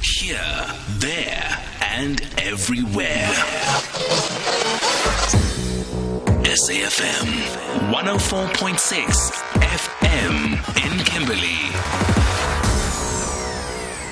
Here, there, and everywhere. SAFM 104.6 FM in Kimberley.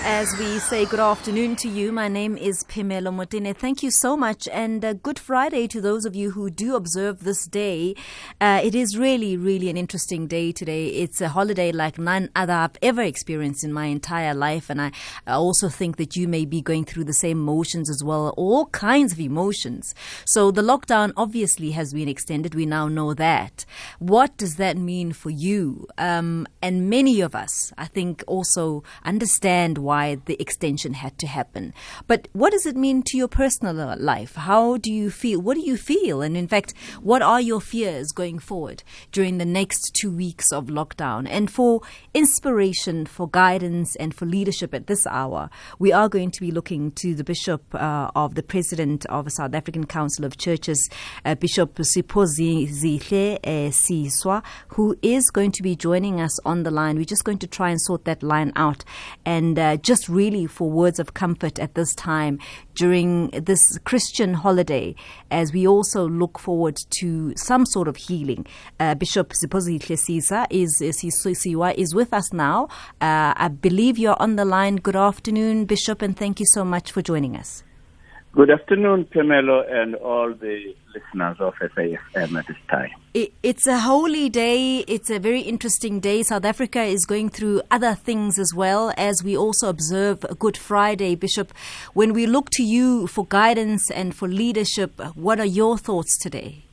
As we say good afternoon to you, my name is Phemelo Motene. Thank you so much, and uh, good Friday to those of you who do observe this day. Uh, it is really, really an interesting day today. It's a holiday like none other I've ever experienced in my entire life, and I, I also think that you may be going through the same motions as well, all kinds of emotions. So the lockdown obviously has been extended. We now know that. What does that mean for you? Um, and many of us, I think, also understand why why the extension had to happen. But what does it mean to your personal life? How do you feel? What do you feel? And in fact, what are your fears going forward during the next two weeks of lockdown? And for inspiration, for guidance, and for leadership at this hour, we are going to be looking to the Bishop uh, of the President of the South African Council of Churches, uh, Bishop Ziphozihle uh, Siwa, who is going to be joining us on the line. We're just going to try and sort that line out and uh, just really for words of comfort at this time during this Christian holiday as we also look forward to some sort of healing. Uh, Bishop Ziphozihle Siwa is, is, is with us now. Uh, I believe you're on the line. Good afternoon, Bishop, and thank you so much for joining us. Good afternoon, Pamela, and all the listeners of SAFM at this time. It's a holy day. It's a very interesting day. South Africa is going through other things as well as we also observe Good Friday. Bishop, when we look to you for guidance and for leadership, what are your thoughts today?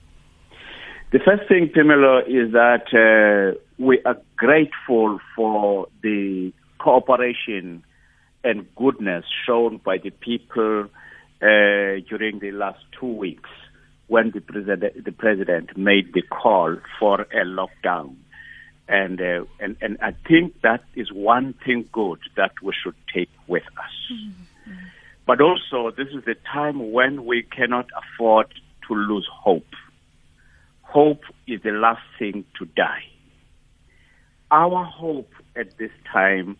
The first thing, Pamela, is that uh, we are grateful for the cooperation and goodness shown by the people uh, during the last two weeks when the president, the president made the call for a lockdown. And, uh, and, and I think that is one thing good that we should take with us. Mm-hmm. But also, this is the time when we cannot afford to lose hope. Hope is the last thing to die. Our hope at this time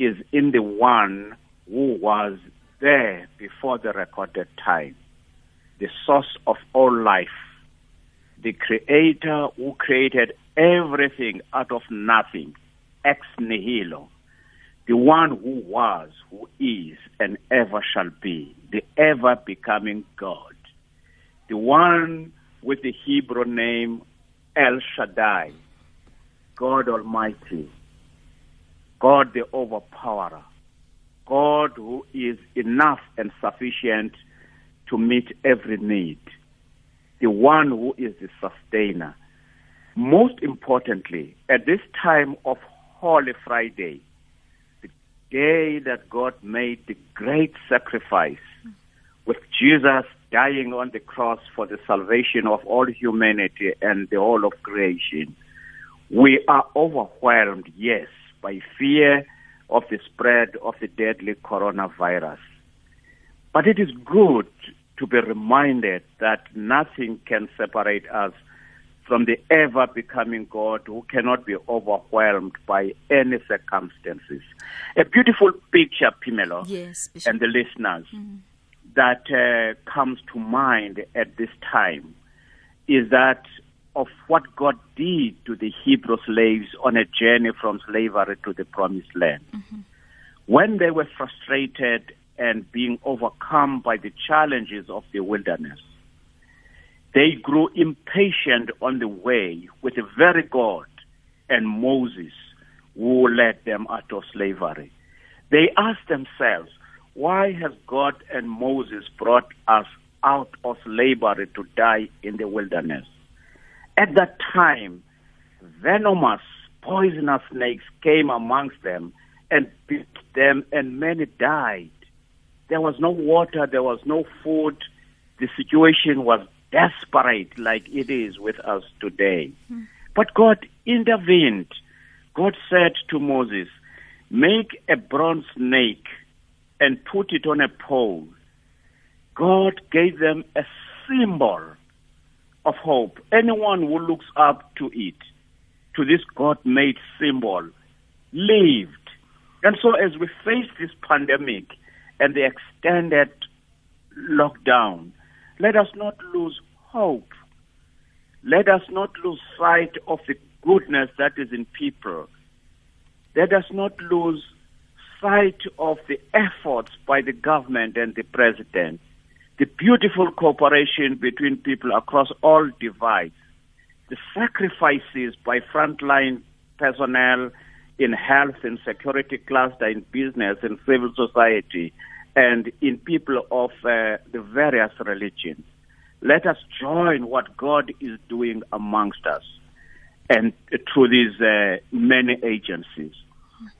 is in the one who was there before the recorded time, the source of all life, the creator who created everything out of nothing, ex nihilo, the one who was, who is, and ever shall be, the ever becoming God, the one with the Hebrew name El Shaddai, God Almighty, God the Overpowerer, God who is enough and sufficient to meet every need, the one who is the sustainer. Most importantly, at this time of Holy Friday, the day that God made the great sacrifice with Jesus dying on the cross for the salvation of all humanity and the whole of creation, we are overwhelmed, yes, by fear of the spread of the deadly coronavirus. But it is good to be reminded that nothing can separate us from the ever becoming God who cannot be overwhelmed by any circumstances. A beautiful picture, Phemelo, yes, and the listeners, mm-hmm. that uh, comes to mind at this time is that of what God did to the Hebrew slaves on a journey from slavery to the promised land. Mm-hmm. When they were frustrated and being overcome by the challenges of the wilderness, they grew impatient on the way with the very God and Moses who led them out of slavery. They asked themselves, why has God and Moses brought us out of slavery to die in the wilderness? At that time, venomous, poisonous snakes came amongst them and bit them, and many died. There was no water, there was no food. The situation was desperate, like it is with us today. Mm. But God intervened. God said to Moses, Make a bronze snake and put it on a pole. God gave them a symbol of hope. Anyone who looks up to it, to this God made symbol, lived. And so, as we face this pandemic and the extended lockdown, let us not lose hope. Let us not lose sight of the goodness that is in people. Let us not lose sight of the efforts by the government and the president, the beautiful cooperation between people across all divides, the sacrifices by frontline personnel in health and security cluster, in business and civil society, and in people of uh, the various religions. Let us join what God is doing amongst us and through these uh, many agencies.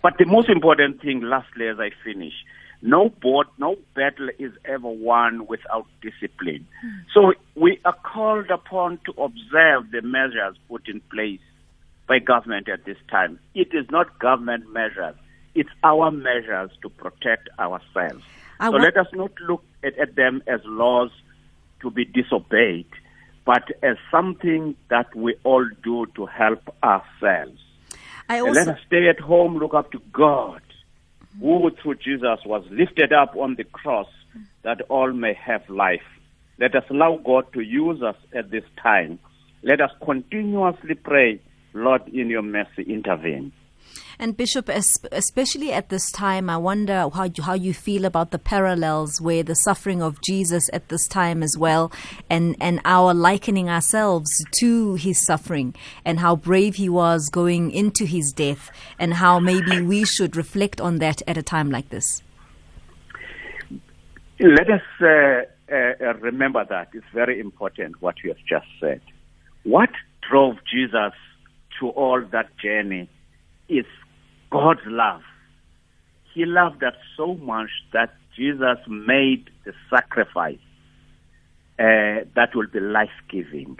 But the most important thing, lastly, as I finish, no board, no battle is ever won without discipline. Mm. So we are called upon to observe the measures put in place by government at this time. It is not government measures, it's our measures to protect ourselves. I so let us not look at, at them as laws to be disobeyed, but as something that we all do to help ourselves. Also, let us stay at home, look up to God, who through Jesus was lifted up on the cross that all may have life. Let us allow God to use us at this time. Let us continuously pray, Lord, in your mercy, intervene. And Bishop, especially at this time, I wonder how you, how you feel about the parallels where the suffering of Jesus at this time as well, and and our likening ourselves to his suffering, and how brave he was going into his death, and how maybe we should reflect on that at a time like this. Let us uh, uh, remember that it's very important what you have just said. What drove Jesus to all that journey is God's love. He loved us so much that Jesus made the sacrifice uh, that will be life giving.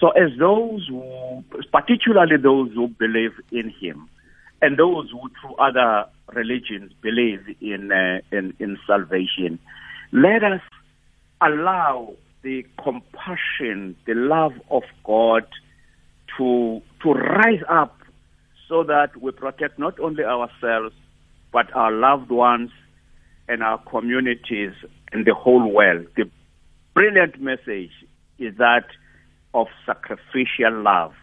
So, as those who, particularly those who believe in Him, and those who through other religions believe in, uh, in, in salvation, let us allow the compassion, the love of God to to rise up so that we protect not only ourselves, but our loved ones and our communities and the whole world. The brilliant message is that of sacrificial love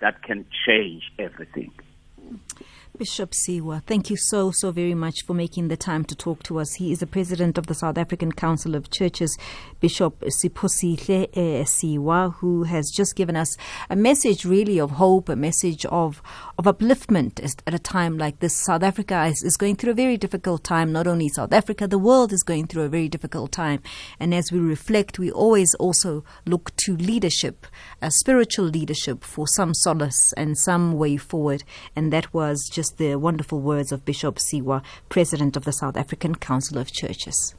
that can change everything. Bishop Siwa, thank you so, so very much for making the time to talk to us. He is the president of the South African Council of Churches, Bishop Ziphozihle eh, Siwa, who has just given us a message really of hope, a message of, of upliftment at a time like this. South Africa is, is going through a very difficult time. Not only South Africa, the world is going through a very difficult time. And as we reflect, we always also look to leadership, a spiritual leadership for some solace and some way forward. And that was just the wonderful words of Bishop Siwa, President of the South African Council of Churches.